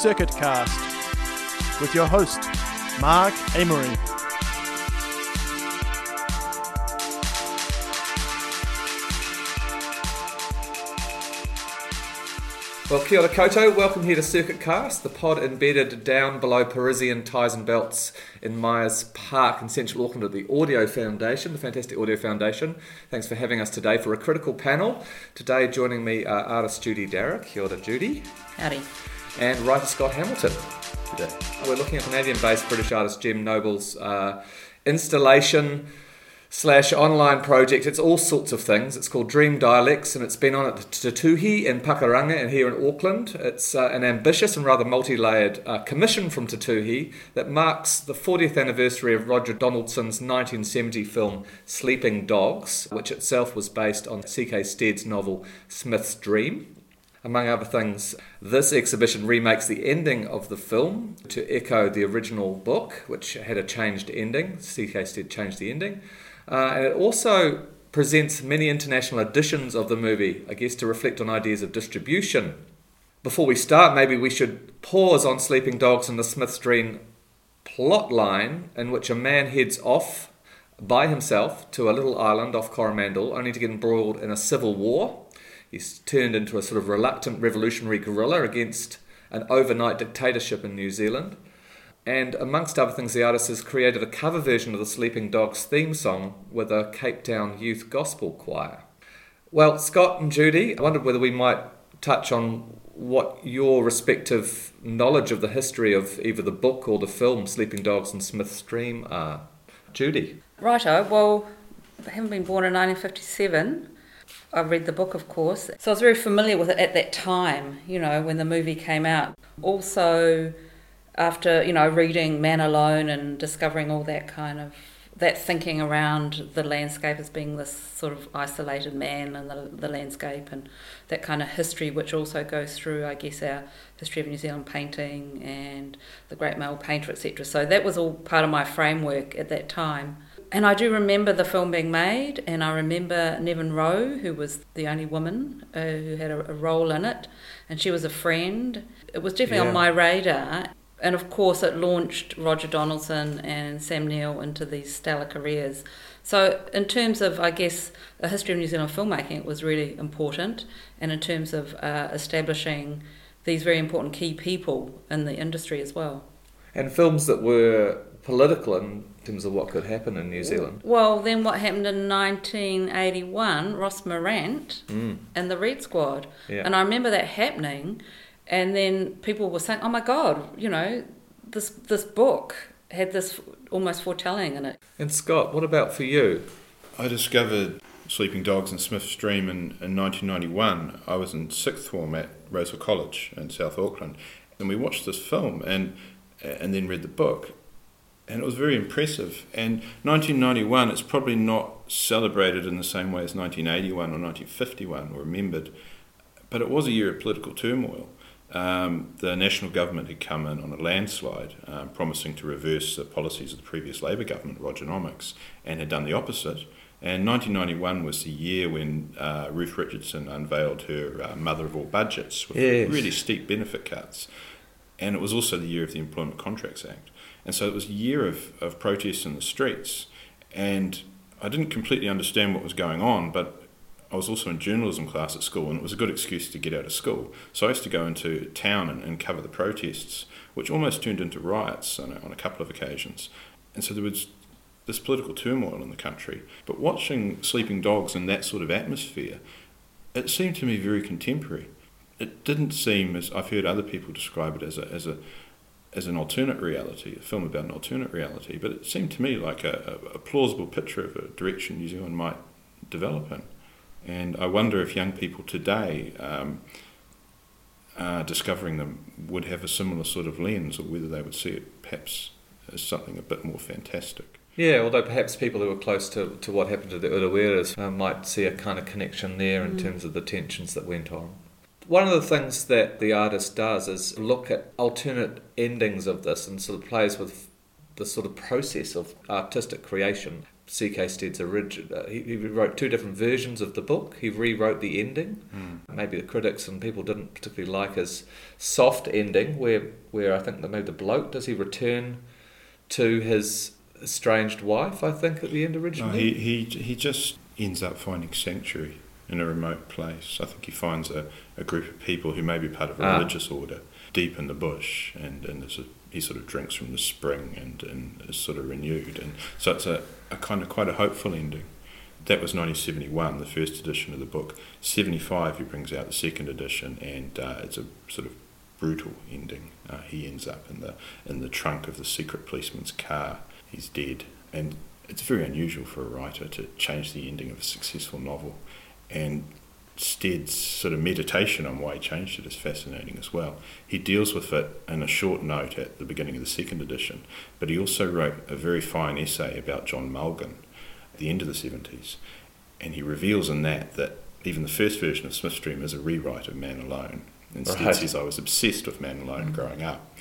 Circuit Cast with your host, Mark Amery. Well, kia ora koutou. Welcome here to Circuit Cast, the pod embedded down below Parisian ties and belts in Myers Park in central Auckland at the Audio Foundation, the fantastic Audio Foundation. Thanks for having us today for a critical panel. Today joining me are artist Judy Darragh. Kia ora, Judy. Howdy. And writer Scott Hamilton. Today. We're looking at Canadian-based British artist Jim Noble's uh, installation slash online project. It's all sorts of things. It's called Dream Dialects, and it's been on at Te Tuhi in Pakuranga and here in Auckland. It's uh, an ambitious and rather multi-layered uh, commission from Te Tuhi that marks the 40th anniversary of Roger Donaldson's 1970 film Sleeping Dogs, which itself was based on C.K. Stead's novel Smith's Dream. Among other things, this exhibition remakes the ending of the film to echo the original book, which had a changed ending. C.K. Stead changed the ending. Uh, and it also presents many international editions of the movie, I guess to reflect on ideas of distribution. Before we start, maybe we should pause on Sleeping Dogs and the Smith's Dream plot line in which a man heads off by himself to a little island off Coromandel only to get embroiled in a civil war. He's turned into a sort of reluctant revolutionary guerrilla against an overnight dictatorship in New Zealand. And amongst other things, the artist has created a cover version of the Sleeping Dogs theme song with a Cape Town youth gospel choir. Well, Scott and Judy, I wondered whether we might touch on what your respective knowledge of the history of either the book or the film Sleeping Dogs and Smith's Dream are. Judy. Righto, well, I haven't been born in 1957. I read the book, of course. So I was very familiar with it at that time, you know, when the movie came out. Also, after you know reading Man Alone and discovering all that kind of that thinking around the landscape as being this sort of isolated man and the, the landscape and that kind of history which also goes through I guess our history of New Zealand painting and the great male painter etc so that was all part of my framework at that time and I do remember the film being made and I remember Nevan Rowe who was the only woman uh, who had a, a, role in it and she was a friend it was definitely yeah. on my radar and of course, it launched Roger Donaldson and Sam Neill into these stellar careers. So, in terms of, I guess, a history of New Zealand filmmaking, it was really important. And in terms of uh, establishing these very important key people in the industry as well. And films that were political in terms of what could happen in New Zealand. Well, then what happened in 1981, Ross Meurant mm. and the Red Squad. Yeah. And I remember that happening and then people were saying, "Oh my God, you know, this this book had this almost foretelling in it." And Scott, what about for you? I discovered Sleeping Dogs and Smith's Dream in, in 1991. I was in sixth form at Rosehill College in South Auckland, and we watched this film and and then read the book, and it was very impressive. And 1991, it's probably not celebrated in the same way as 1981 or 1951 or remembered, but it was a year of political turmoil um, the national government had come in on a landslide, um, promising to reverse the policies of the previous Labor government, Rogernomics, and had done the opposite. And 1991 was the year when uh, Ruth Richardson unveiled her uh, Mother of All Budgets with yes. really steep benefit cuts. And it was also the year of the Employment Contracts Act. And so it was a year of, of protests in the streets. And I didn't completely understand what was going on, but I was also in journalism class at school, and it was a good excuse to get out of school. So I used to go into town and, and cover the protests, which almost turned into riots on a, on a couple of occasions. And so there was this political turmoil in the country. But watching Sleeping Dogs in that sort of atmosphere, it seemed to me very contemporary. It didn't seem, as I've heard other people describe it, as a, as a as an alternate reality, a film about an alternate reality, but it seemed to me like a, a, a plausible picture of a direction New Zealand might develop in. And I wonder if young people today, um, uh, discovering them, would have a similar sort of lens, or whether they would see it perhaps as something a bit more fantastic. Yeah, although perhaps people who are close to, to what happened to the Ureweras uh, might see a kind of connection there in mm. terms of the tensions that went on. One of the things that the artist does is look at alternate endings of this and sort of plays with the sort of process of artistic creation. C.K. Stead's original. Uh, he, he, wrote two different versions of the book. He rewrote the ending, mm. maybe the critics and people didn't particularly like his soft ending, where where I think that maybe the bloke does he return to his estranged wife? I think at the end No, originally. he, he, he just ends up finding sanctuary in a remote place. I think he finds a, a group of people who may be part of a Ah. religious order deep in the bush, and, and there's a, he sort of drinks from the spring and, and is sort of renewed. And so it's a, a kind of quite a hopeful ending. That was 1971, the first edition of the book. 75, he brings out the second edition, and uh, it's a sort of brutal ending. Uh, he ends up in the in the trunk of the secret policeman's car. He's dead, and it's very unusual for a writer to change the ending of a successful novel. And Stead's sort of meditation on why he changed it is fascinating as well. He deals with it in a short note at the beginning of the second edition, but he also wrote a very fine essay about John Mulgan at the end of the 70s, and he reveals in that that even the first version of Smith's Dream is a rewrite of Man Alone. And Stead Right. says I was obsessed with Man Alone mm. growing up,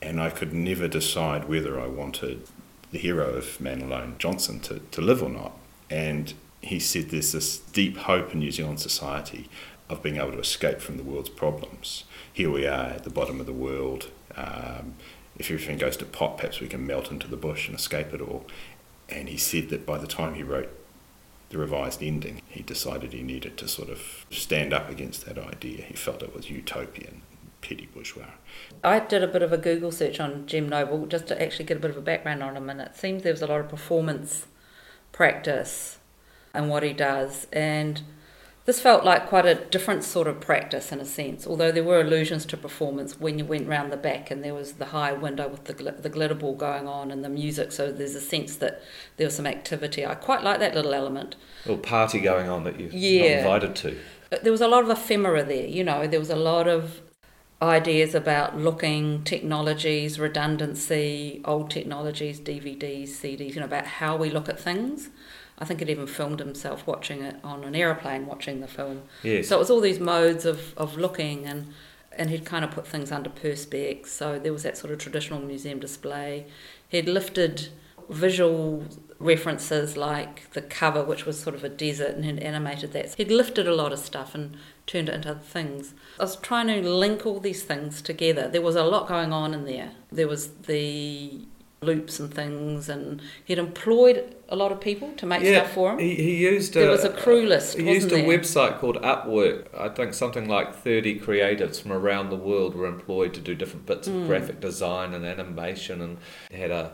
and I could never decide whether I wanted the hero of Man Alone, Johnson, to, to live or not. And he said there's this deep hope in New Zealand society of being able to escape from the world's problems. Here we are at the bottom of the world. Um, if everything goes to pot, perhaps we can melt into the bush and escape it all. And he said that by the time he wrote the revised ending, he decided he needed to sort of stand up against that idea. He felt it was utopian, petty bourgeois. I did a bit of a Google search on Jim Noble just to actually get a bit of a background on him, and it seems there was a lot of performance practice and what he does. And this felt like quite a different sort of practice in a sense, although there were allusions to performance when you went round the back and there was the high window with the, gl- the glitter ball going on and the music, so there's a sense that there was some activity. I quite like that little element. A little party going on that you're Yeah. invited to. But there was a lot of ephemera there, you know, there was a lot of ideas about looking, technologies, redundancy, old technologies, DVDs, CDs, you know, about how we look at things. I think it even filmed himself watching it on an aeroplane, watching the film. Yes. So it was all these modes of, of looking and and he'd kind of put things under perspex. So there was that sort of traditional museum display. He'd lifted visual references like the cover, which was sort of a desert, and he'd animated that. He'd lifted a lot of stuff and turned it into other things. I was trying to link all these things together. There was a lot going on in there. There was the loops and things, and he'd employed a lot of people to make stuff for him. He, he used There a, was a crew list, He used a there? website called Upwork. I think something like 30 creatives from around the world were employed to do different bits Hmm. of graphic design and animation and had a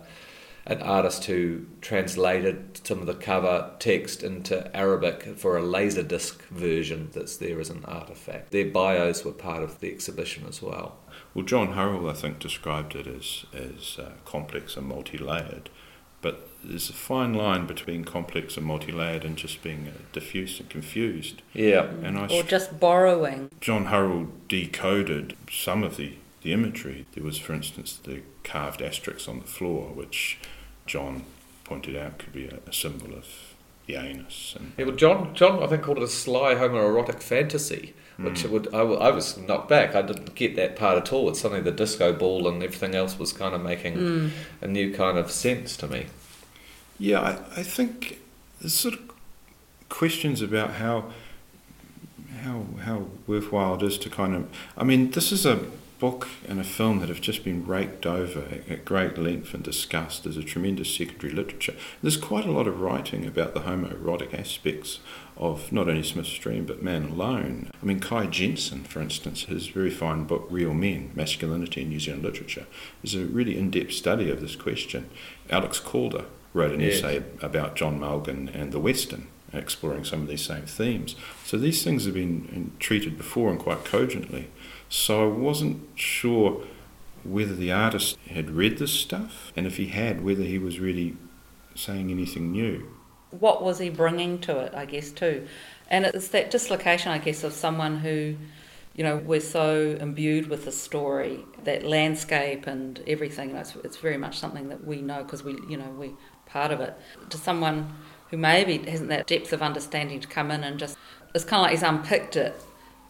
an artist who translated some of the cover text into Arabic for a laserdisc version that's there as an artifact. Their bios were part of the exhibition as well. Well, John Hurrell, I think, described it as, as uh, complex and multi layered, but there's a fine line between complex and multi layered and just being uh, diffuse and confused. Yeah. And I Or just borrowing. John Hurrell decoded some of the, the imagery. There was, for instance, the carved asterisks on the floor, which John pointed out could be a, a symbol of the anus. And Yeah, well, John, John, I think called it a sly homoerotic fantasy, which Mm. would I, I was knocked back. I didn't get that part at all. It's suddenly the disco ball and everything else was kind of making Mm. a new kind of sense to me. Yeah, I, I think there's sort of questions about how how how worthwhile it is to kind of. I mean, this is a book and a film that have just been raked over at, at great length and discussed as a tremendous secondary literature. There's quite a lot of writing about the homoerotic aspects of not only Smith's Dream but Man Alone. I mean, Kai Jensen, for instance, his very fine book Real Men: Masculinity in New Zealand Literature is a really in-depth study of this question. Alex Calder wrote an Yes. essay about John Mulgan and the Western, exploring some of these same themes. So these things have been treated before and quite cogently. So I wasn't sure whether the artist had read this stuff, and if he had, whether he was really saying anything new. what was he bringing to it, I guess, too. And it's that dislocation, I guess, of someone who, you know, we're so imbued with the story, that landscape and everything. You know, it's, it's very much something that we know because we, you know, we're part of it. To someone who maybe hasn't that depth of understanding to come in and just, it's kind of like he's unpicked it,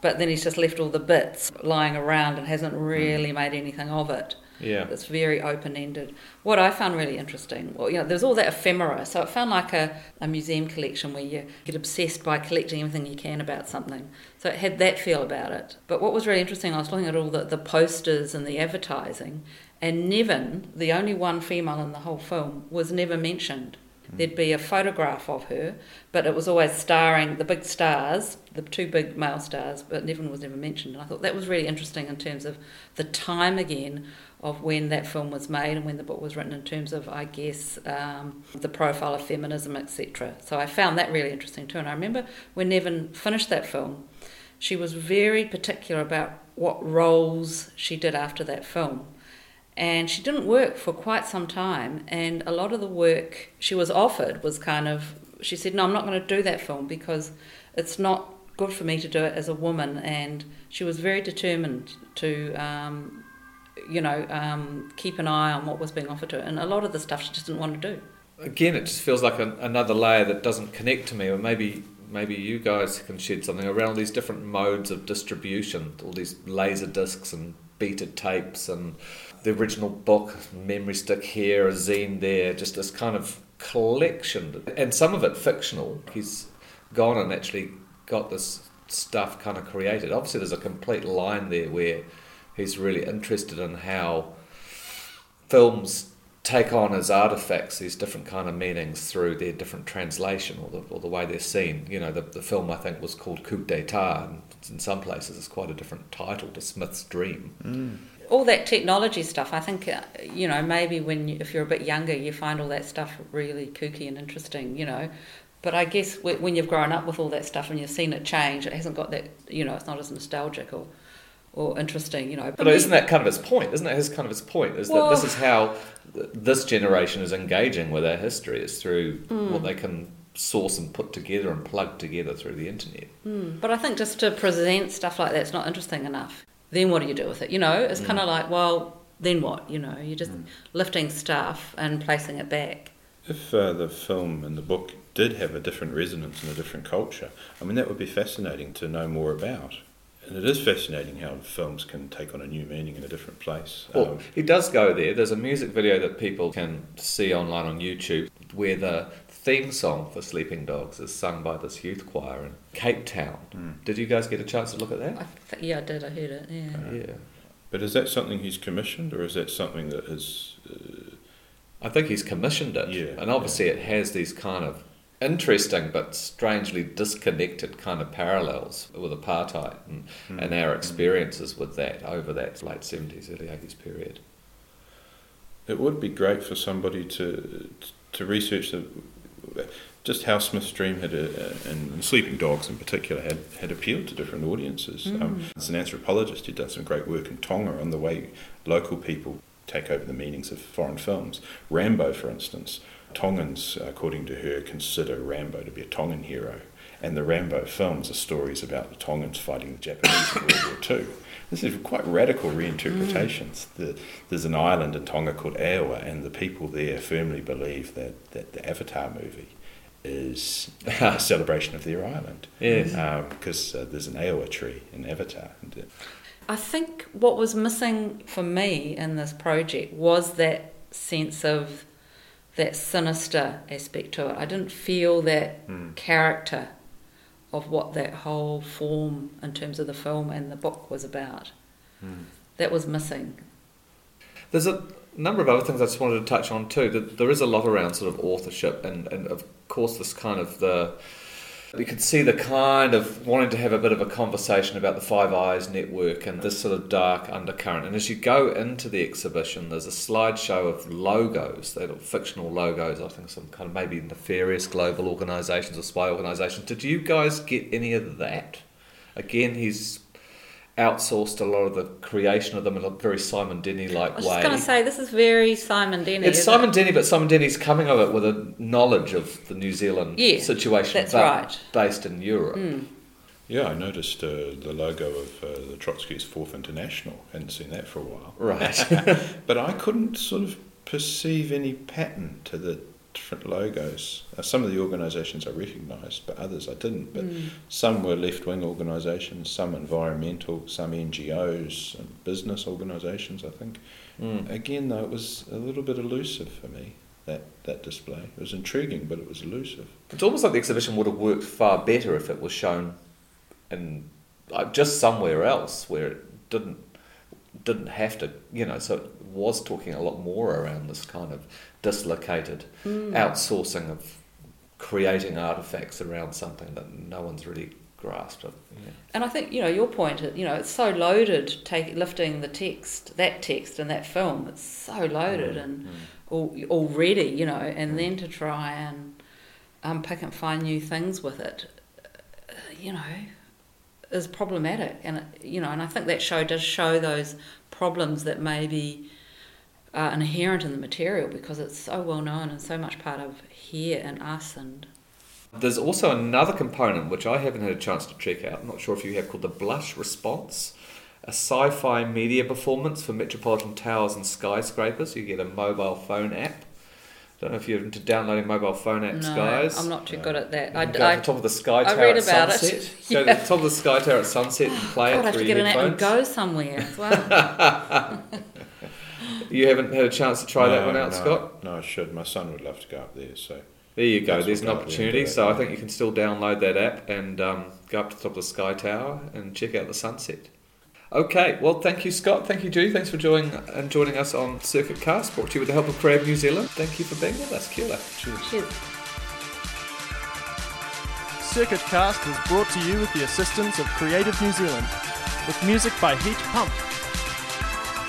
but then he's just left all the bits lying around and hasn't hmm. really made anything of it. Yeah. It's very open ended. What I found really interesting, well, you know, there's all that ephemera, so it felt like a, a museum collection where you get obsessed by collecting everything you can about something. So it had that feel about it. But what was really interesting, I was looking at all the, the posters and the advertising, and Nevan, the only one female in the whole film, was never mentioned. There'd be a photograph of her, but it was always starring the big stars, the two big male stars, but Nevan was never mentioned. And I thought that was really interesting in terms of the time again of when that film was made and when the book was written in terms of, I guess, um, the profile of feminism, etc. So I found that really interesting too. And I remember when Nevan finished that film, she was very particular about what roles she did after that film and she didn't work for quite some time and a lot of the work she was offered was kind of she said no i'm not going to do that film because it's not good for me to do it as a woman. And she was very determined to um, you know um, keep an eye on what was being offered to her and a lot of the stuff she just didn't want to do. Again, it just feels like an, another layer that doesn't connect to me, or maybe maybe you guys can shed something around these different modes of distribution, all these laser discs and beta tapes and the original book, memory stick here, a zine there, just this kind of collection, and some of it fictional. He's gone and actually got this stuff kind of created. Obviously, there's a complete line there where he's really interested in how films take on as artifacts these different kind of meanings through their different translation or the, or the way they're seen. You know, the, the film I think was called Coup d'etat, and in some places it's quite a different title to Smith's Dream. Mm. All that technology stuff i think uh, you know maybe when you, if you're a bit younger you find all that stuff really kooky and interesting you know but i guess when you've grown up with all that stuff and you've seen it change it hasn't got that you know it's not as nostalgic or or interesting you know But isn't that kind of his point? Isn't that his kind of his point? Is Well- that this is how this generation is engaging with our history is through Mm. what they can source and put together and plug together through the internet. Mm, but I think just to present stuff like that's not interesting enough. Then what do you do with it? You know, it's kind of like, well, then what? You know, you're just lifting stuff and placing it back. If uh, the film and the book did have a different resonance in a different culture, I mean, that would be fascinating to know more about. And it is fascinating how films can take on a new meaning in a different place. Well, Um, he does go there. There's a music video that people can see online on YouTube where the theme song for Sleeping Dogs is sung by this youth choir in Cape Town. Did you guys get a chance to look at I that? th- yeah, I did. I heard it. Yeah. Yeah. but is that something he's commissioned, or is that something that is? Uh, I think he's commissioned it. Yeah, and obviously it has these kind of interesting but strangely disconnected kind of parallels with apartheid and, Hmm. and our experiences with that over that late 70s, early 80s period. it would be great for somebody to to research the, just how Smith's Dream had, uh, and Sleeping Dogs in particular, had, had appealed to different audiences. Um, as an anthropologist, he done some great work in Tonga on the way local people take over the meanings of foreign films. Rambo, for instance, Tongans, according to her, consider Rambo to be a Tongan hero. And the Rambo films are stories about the Tongans fighting the Japanese in World War Two. This is quite radical reinterpretations. The, there's an island in Tonga called 'Eua, and the people there firmly believe that, that the Avatar movie is a celebration of their island. Yes. Because uh, there's an Eywa tree in Avatar. I think what was missing for me in this project was that sense of that sinister aspect to it. I didn't feel that hmm. character of what that whole form in terms of the film and the book was about. Hmm. That was missing. There's a number of other things I just wanted to touch on too. That there is a lot around sort of authorship, and, and of course this kind of the you could see the kind of wanting to have a bit of a conversation about the Five Eyes network and this sort of dark undercurrent. And as you go into the exhibition, there's a slideshow of logos, they fictional logos. I think some kind of maybe nefarious global organisations or spy organisations. Did you guys get any of that? Again, he's outsourced a lot of the creation of them in a very Simon Denny like way. I was way. going to say, this is very Simon Denny. It's Simon it? Denny, but Simon Denny's coming of it with a knowledge of the New Zealand Yeah, situation, that's but right. based in Europe. yeah, I noticed uh, the logo of uh, the Trotsky's Fourth International. Hadn't seen that for a while. Right. But I couldn't sort of perceive any pattern to the different logos. Uh, some of the organisations I recognised, but others I didn't. But Mm. some were left wing organisations, some environmental, some NGOs, and business organisations. I think. Mm. Again, though, it was a little bit elusive for me. That that display. It was intriguing, but it was elusive. It's almost like the exhibition would have worked far better if it was shown in uh, just somewhere else where it didn't didn't have to, you know. So it was talking a lot more around this kind of dislocated Mm. outsourcing of creating artifacts around something that no one's really grasped. It. Yeah. And I think you know your point. You know, it's so loaded. Take lifting the text, that text and that film. It's so loaded and al- already, you know, and then to try and unpick and find new things with it, uh, you know, is problematic. And it- you know, and I think that show does show those problems that maybe are inherent in the material because it's so well known and so much part of here and us and There's also another component which I haven't had a chance to check out. I'm not sure if you have called the Blush Response, a sci-fi media performance for metropolitan towers and skyscrapers. You get a mobile phone app. Don't know if you're into downloading mobile phone apps, no, guys. I'm not too good at that. I, go I, to the top of the Sky I Tower read at about it. sunset. Go to the top of the Sky Tower at sunset and play God, I have to get an app and go somewhere as well. You haven't had a chance to try that one out, no, Scott? No, I should. My son would love to go up there. So There you go. That's There's an what got me opportunity. into it, So I think you can still download that app and um, go up to the top of the Sky Tower and check out the sunset. Okay, well, thank you, Scott. Thank you, Judy. Thanks for joining and joining us on Circuit Cast, brought to you with the help of Crab New Zealand. Thank you for being with us. Kia ora. cheers. Cheers. Circuit Cast was brought to you with the assistance of Creative New Zealand, with music by Heat Pump.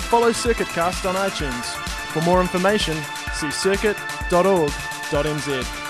Follow Circuit Cast on iTunes. For more information, see circuit.org.nz.